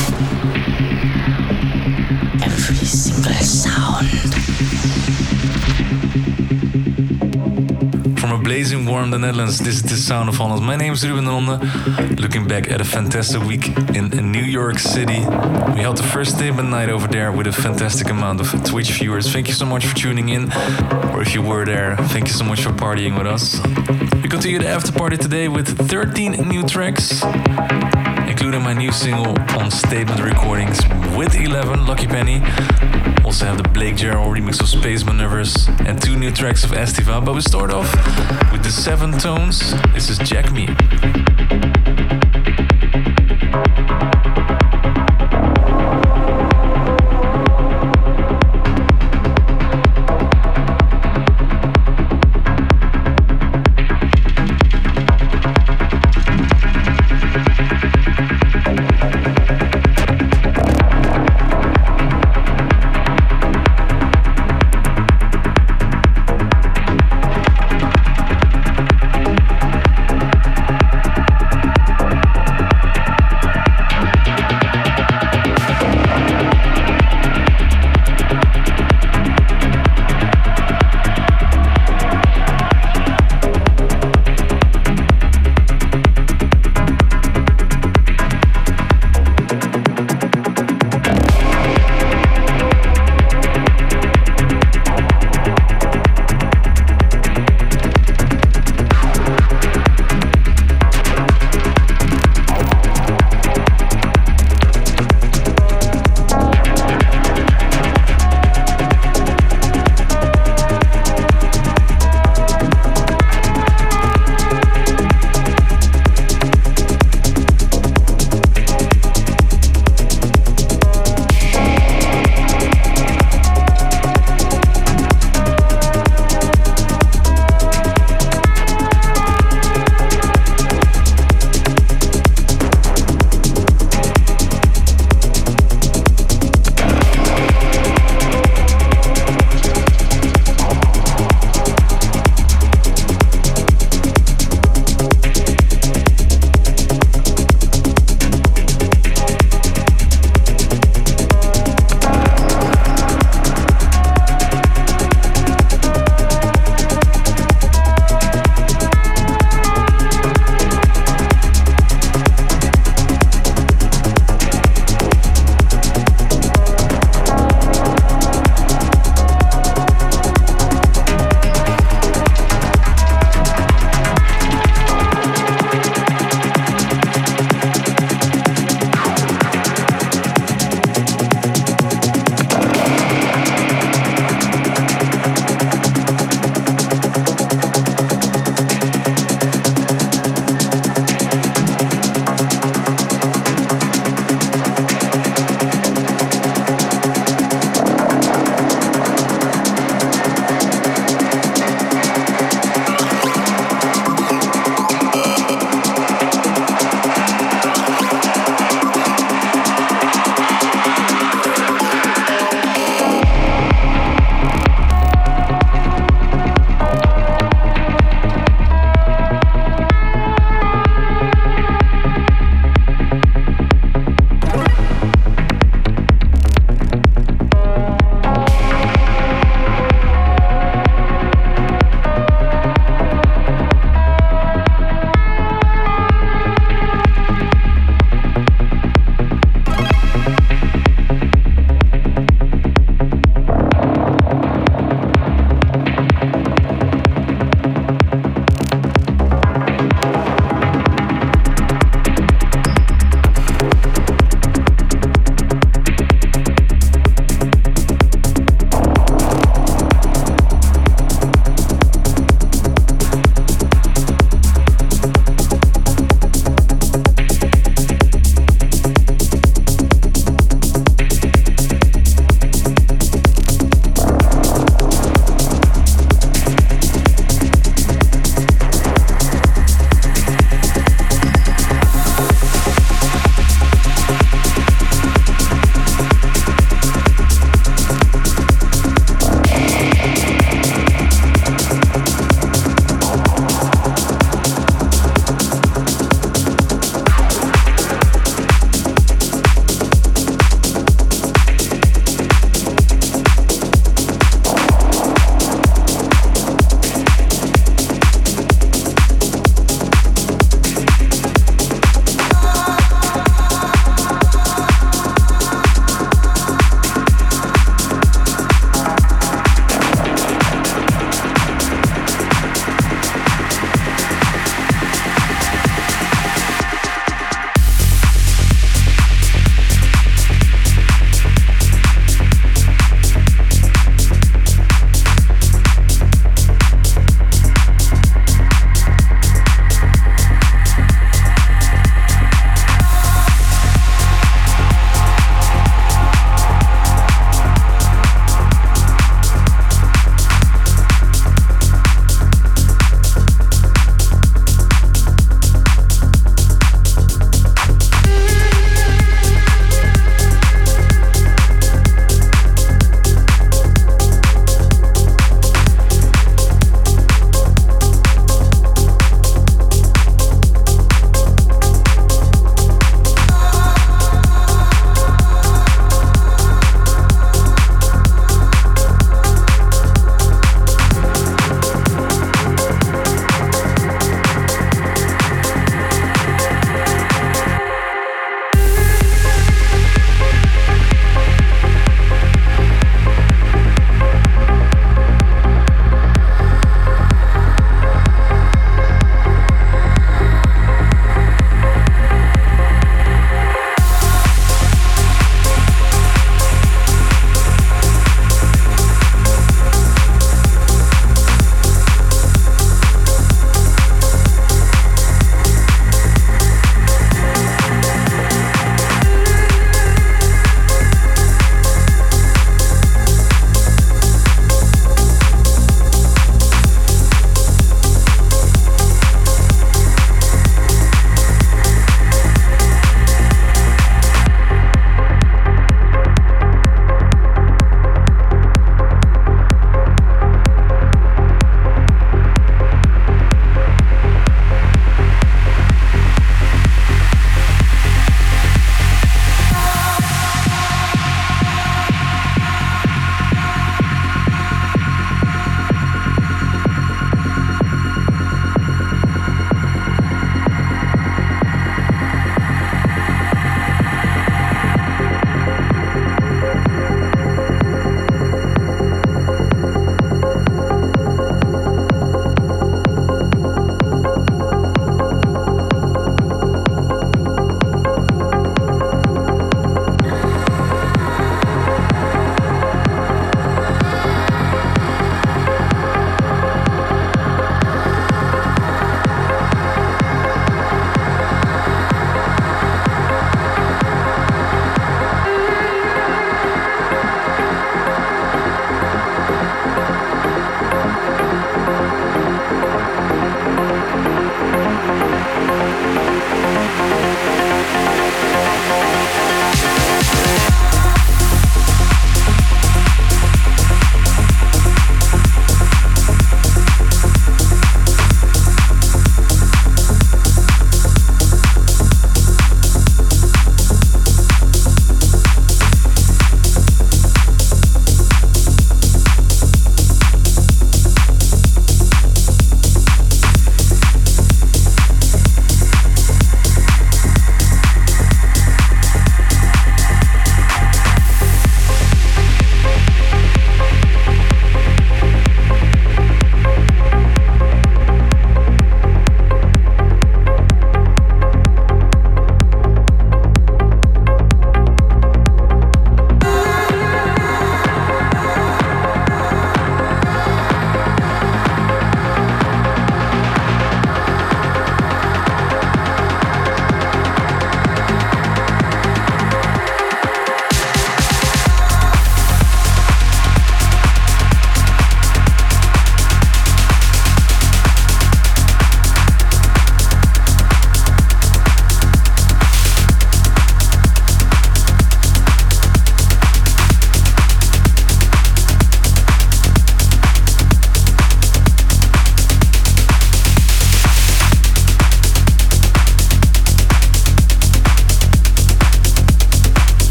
Thank you. From the Netherlands. This is the sound of Holland. My name is Ruben Ronde. Looking back at a fantastic week in, New York City. We held the first day statement night over there with a fantastic amount of Twitch viewers. Thank you so much for tuning in. Or if you were there, thank you so much for partying with us. We continue the after party today with 13 new tracks including my new single on Statement Recordings with Elevven, Lucky Penny. Also have the Blake Jarrell remix of Space Manoeuvres and two new tracks of Estiva. But we start off with the Seven Tones. This is Jacme.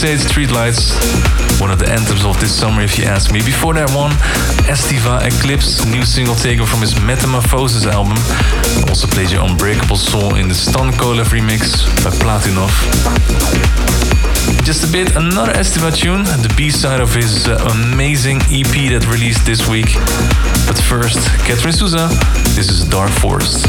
State Streetlights. One of the anthems of this summer, if you ask me. Before that one, Estiva Eclipse, new single taken from his Metamorphosis album. Also played your Unbreakable Soul in the Stan Kolev remix by Platunoff. Just a bit, another Estiva tune, the B-side of his uh, amazing EP that released this week. But first, Katrin Souza, this is Dark Forest.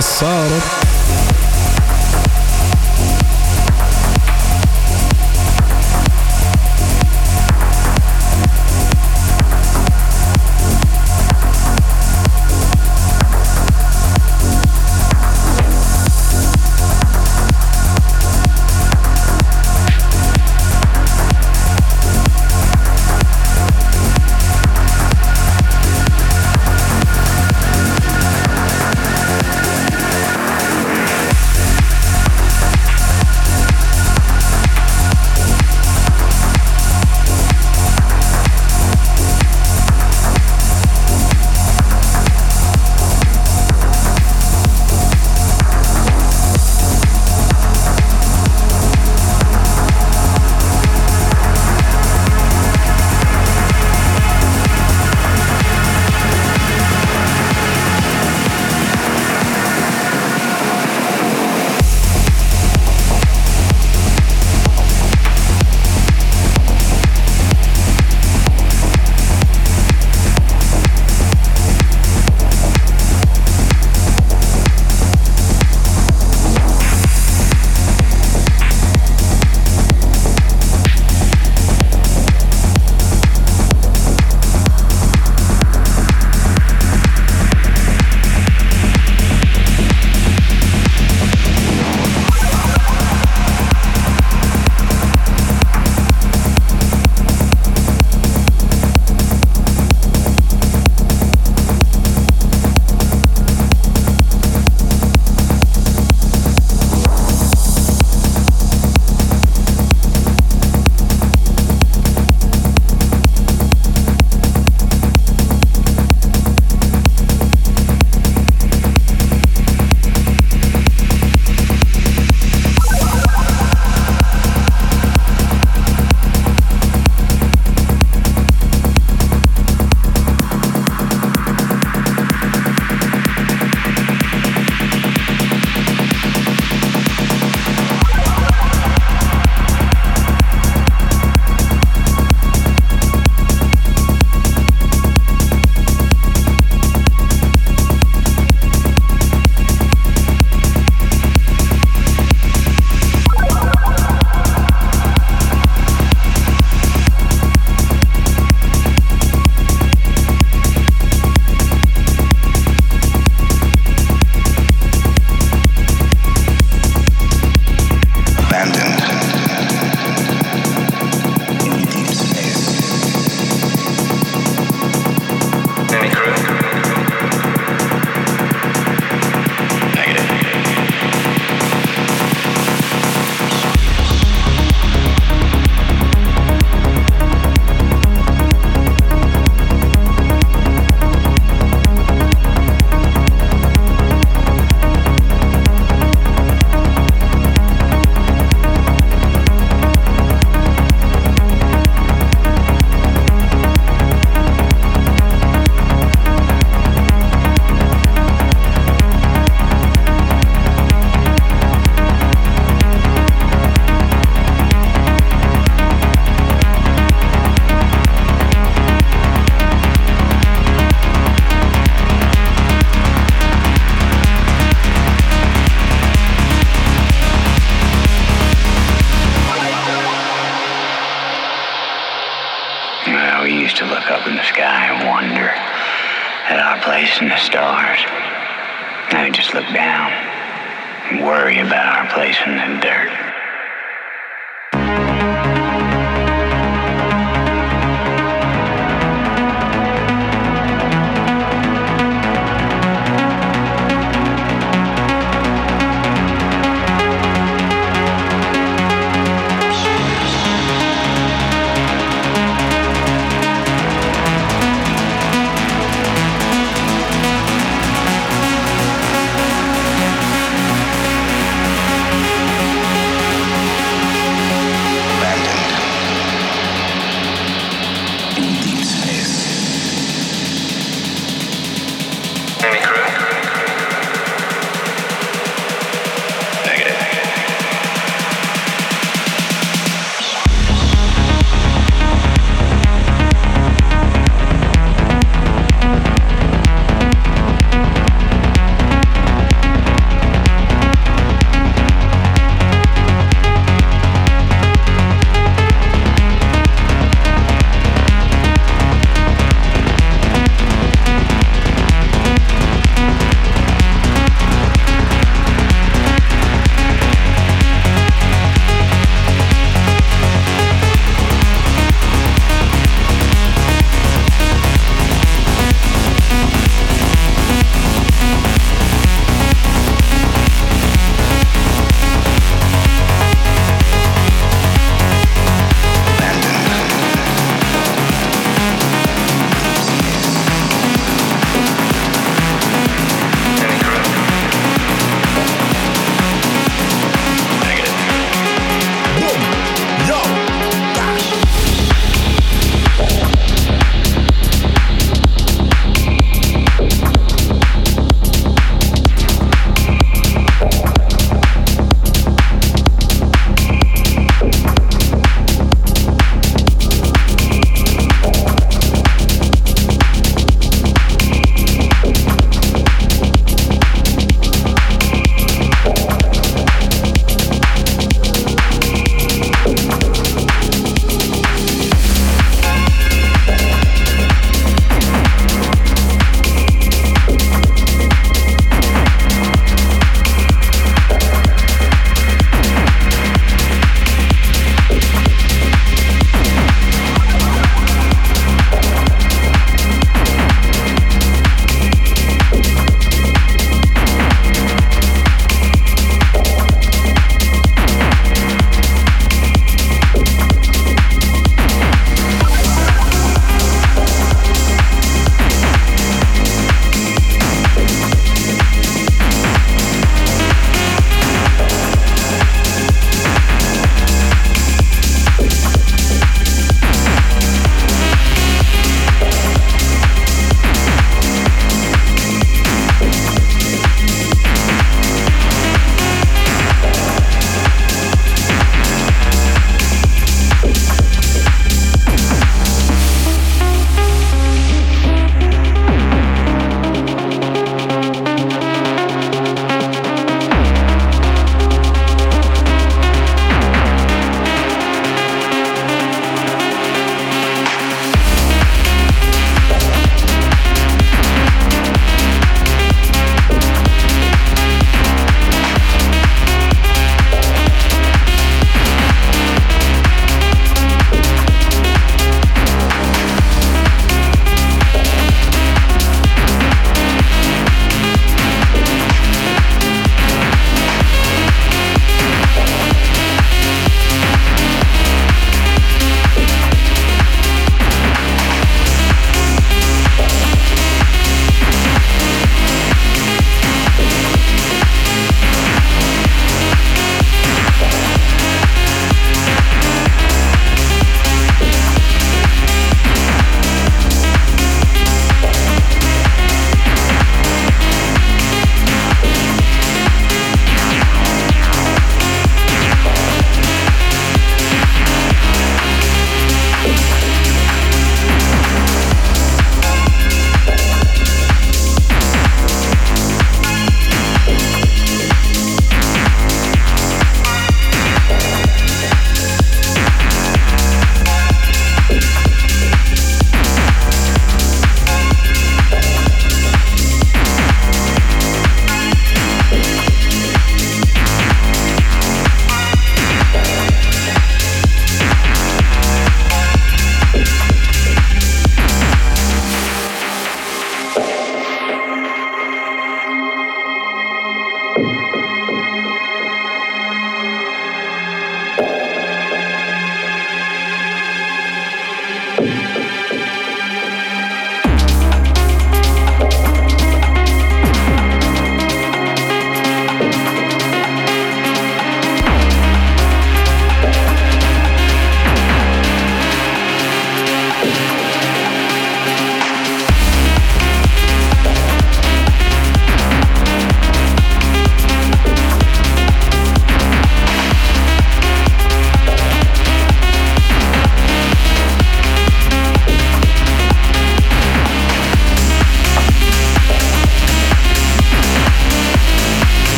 فصارت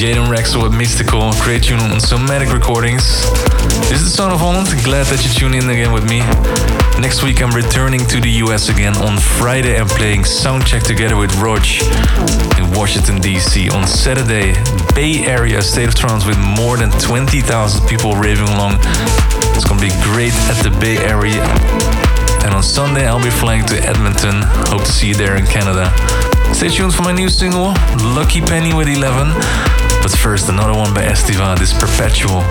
passare. Axel with Mystical, great tune on Somatic Recordings. This is the Sound of Holland, glad that you tune in again with me. Next week I'm returning to the US again on Friday and playing Soundcheck together with Rog in Washington DC. On Saturday, Bay Area State of Trance with more than 20,000 people raving along. It's gonna be great at the Bay Area. And on Sunday I'll be flying to Edmonton. Hope to see you there in Canada. Stay tuned for my new single, Lucky Penny with Elevven. First, another one by Estiva, this Perpetual.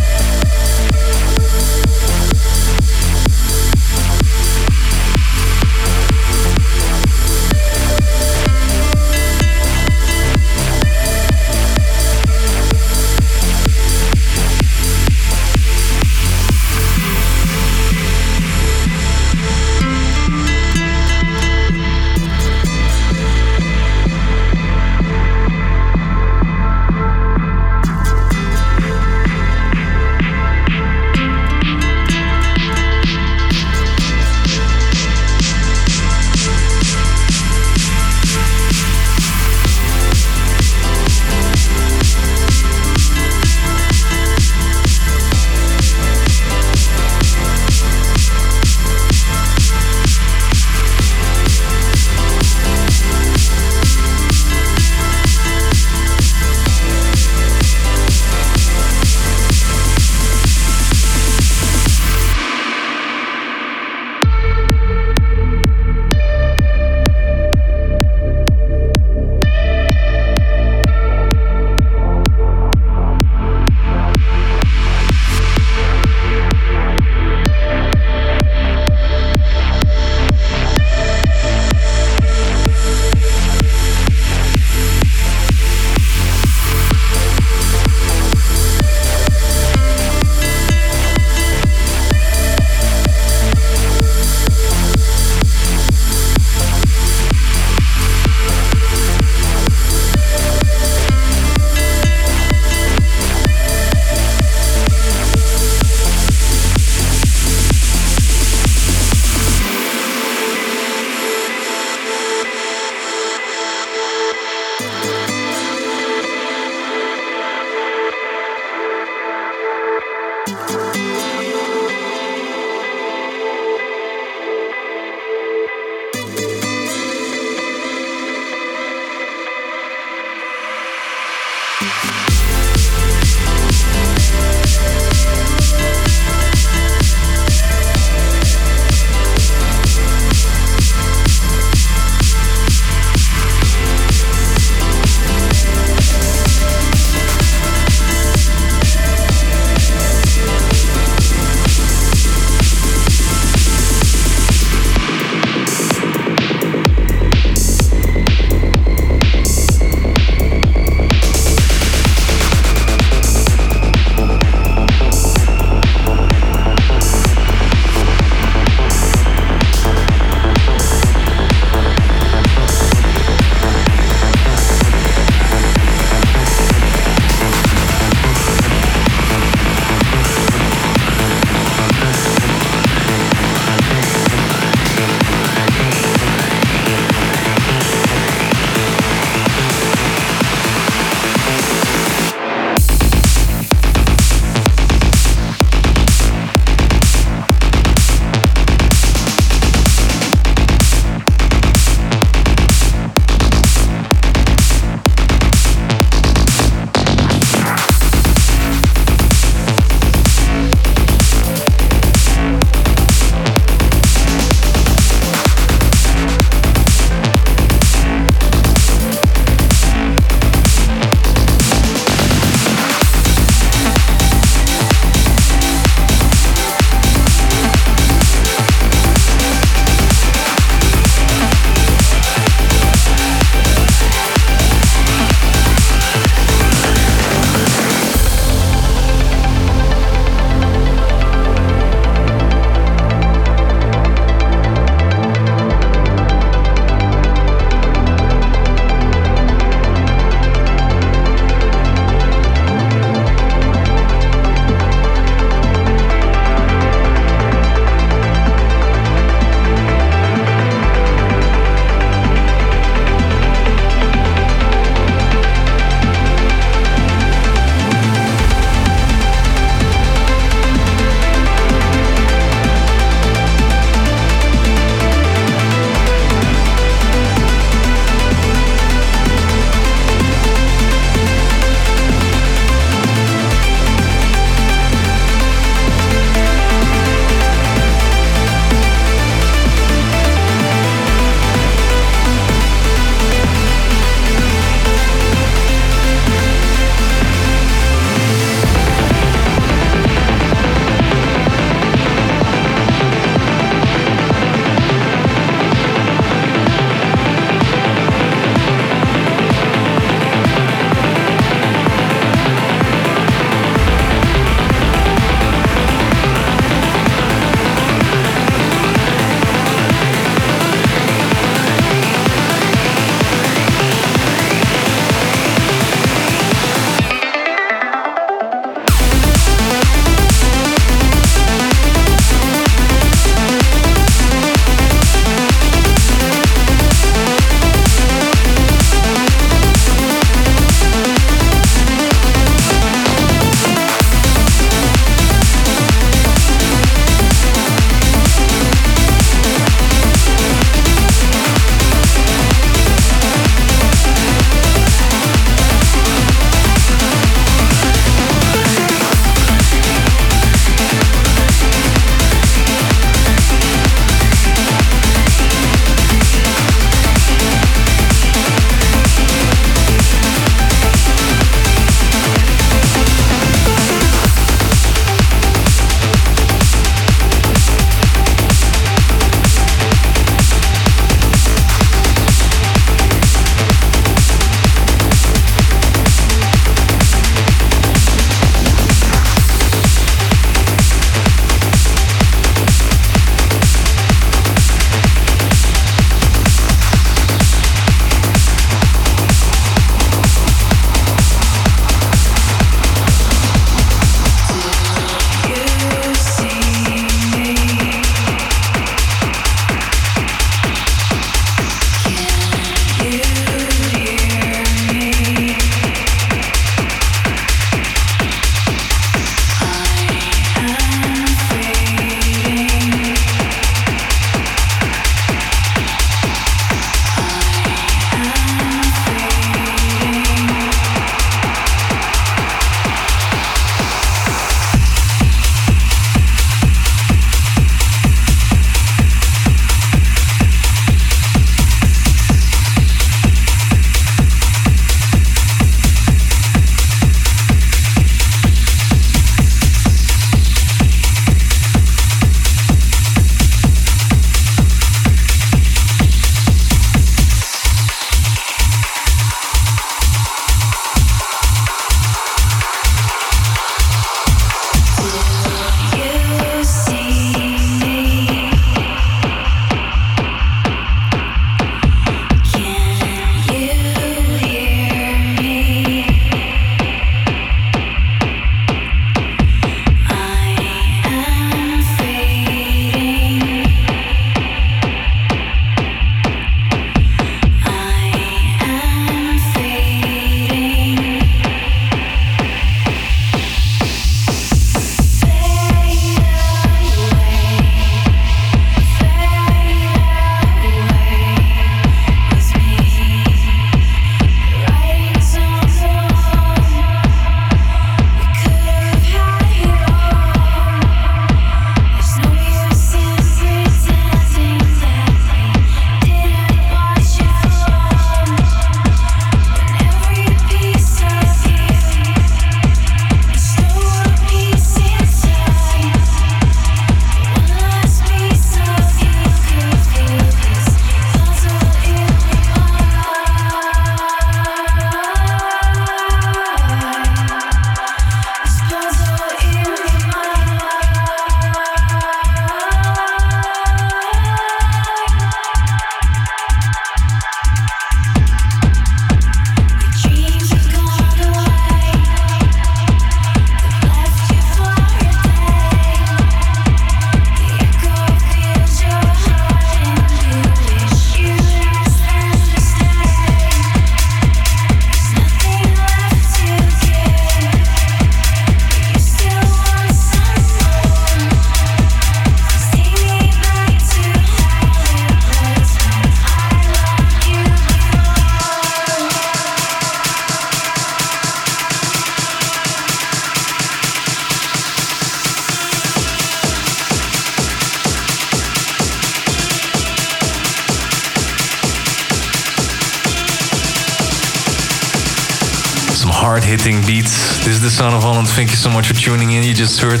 Thank you so much for tuning in. You just heard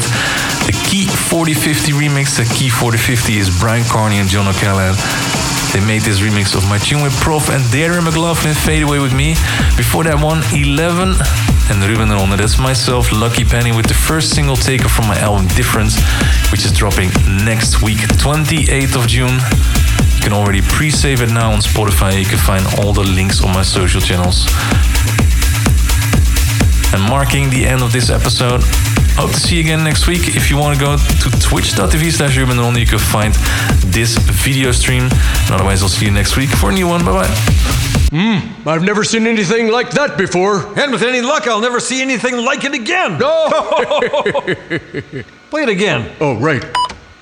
the Key 4050 remix. The Key 4050 is Bryan Kearney and John O'Callaghan. They made this remix of my tune with PROFF and Deirdre McLaughlin, Fade Away With Me. Before that one, Elevven and Ruben Ronde. That's myself, Lucky Penny, with the first single taker from my album Difference, which is dropping next week, 28th of June. You can already pre-save it now on Spotify. You can find all the links on my social channels. And marking the end of this episode, hope to see you again next week. If you want to go to twitch.tv slash Ruben Ronde, you can find this video stream. And otherwise, I'll see you next week for a new one. Bye-bye. Hmm, I've never seen anything like that before. And with any luck, I'll never see anything like it again. No! Play it again. oh, right.